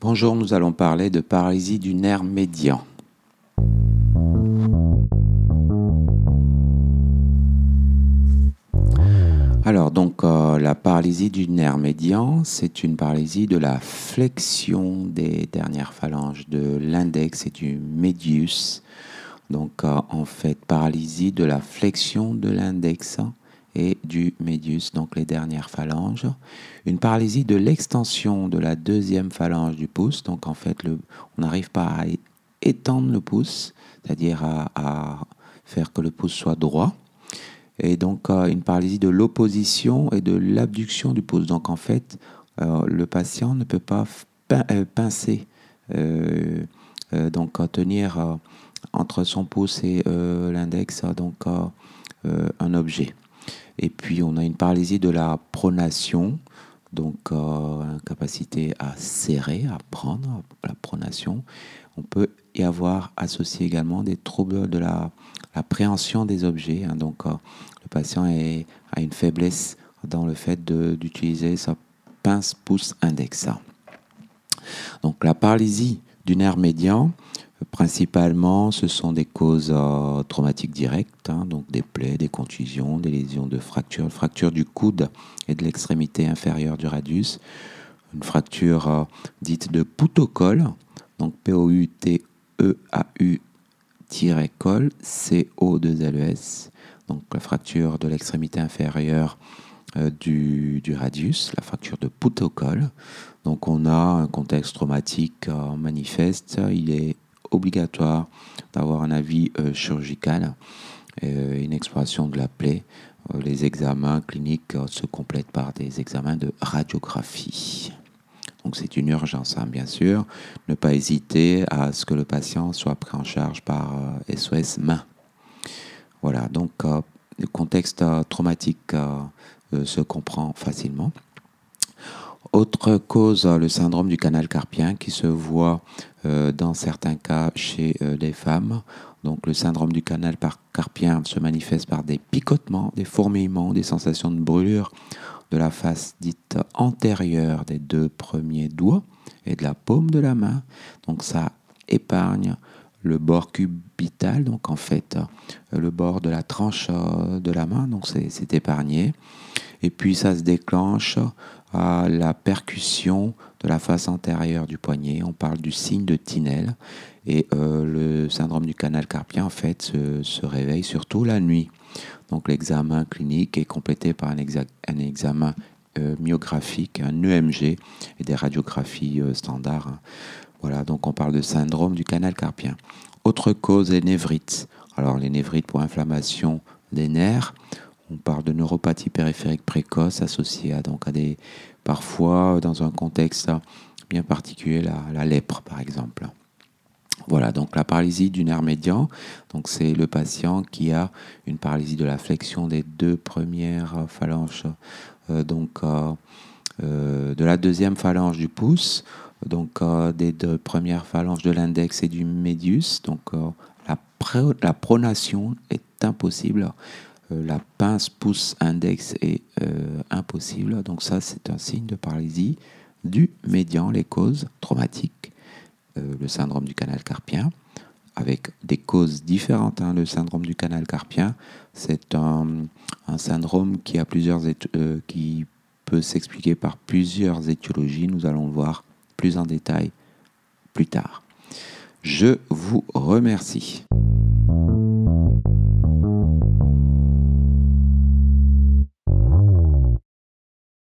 Bonjour, nous allons parler de paralysie du nerf médian. Alors, donc, euh, la paralysie du nerf médian, c'est une paralysie de la flexion des dernières phalanges de l'index et du médius. Donc, euh, en fait, paralysie de la flexion de l'index et du médius, donc les dernières phalanges. Une paralysie de l'extension de la deuxième phalange du pouce. Donc, en fait, on n'arrive pas à étendre le pouce, c'est-à-dire à, à faire que le pouce soit droit et donc euh, une paralysie de l'opposition et de l'abduction du pouce. Donc en fait, euh, le patient ne peut pas euh, pincer, donc tenir entre son pouce et l'index donc un objet. Et puis on a une paralysie de la pronation, donc incapacité à serrer, à prendre la pronation. On peut y avoir associé également des troubles de la préhension des objets. Hein. donc, euh, le patient a une faiblesse dans le fait d'utiliser sa pince pouce index. Donc, la paralysie du nerf médian, principalement, ce sont des causes euh, traumatiques directes, hein. donc des plaies, des contusions, des lésions de fractures, fracture du coude et de l'extrémité inférieure du radius, une fracture euh, dite de poutocole, donc P-O-U-T-E-A-U col CO2LES, donc la fracture de l'extrémité inférieure euh, du, radius, la fracture de Poutocol. Donc on a un contexte traumatique manifeste. Il est obligatoire d'avoir un avis euh, chirurgical, une exploration de la plaie. les examens cliniques se complètent par des examens de radiographie. Donc c'est une urgence, hein, bien sûr. Ne pas hésiter à ce que le patient soit pris en charge par SOS euh, main. Voilà, donc euh, le contexte euh, traumatique se comprend facilement. Autre cause, le syndrome du canal carpien qui se voit dans certains cas chez les femmes. Donc le syndrome du canal carpien se manifeste par des picotements, des fourmillements, des sensations de brûlure de la face dite antérieure des deux premiers doigts et de la paume de la main. Donc ça épargne le bord cubital, donc en fait euh, le bord de la tranche euh, de la main, donc c'est épargné. Et puis ça se déclenche à la percussion de la face antérieure du poignet. On parle du signe de Tinel. Et euh, le syndrome du canal carpien, en fait, se, réveille surtout la nuit. Donc l'examen clinique est complété par un, examen myographique, un EMG et des radiographies standards. Hein. Voilà, donc on parle de syndrome du canal carpien. Autre cause, les névrites. Alors les névrites pour inflammation des nerfs. On parle de neuropathie périphérique précoce associée à, donc des, parfois dans un contexte bien particulier, la lèpre par exemple. Voilà, donc la paralysie du nerf médian, donc c'est le patient qui a une paralysie de la flexion des deux premières phalanges, euh, donc euh, de la deuxième phalange du pouce, donc des deux premières phalanges de l'index et du médius. Donc la, la, pronation est impossible. la pince pouce index est impossible. Donc ça, c'est un signe de paralysie du médian, les causes traumatiques euh, le syndrome du canal carpien, avec des causes différentes. Hein. Le syndrome du canal carpien, c'est un, syndrome qui, a plusieurs euh, qui peut s'expliquer par plusieurs étiologies. Nous allons le voir plus en détail plus tard. Je vous remercie.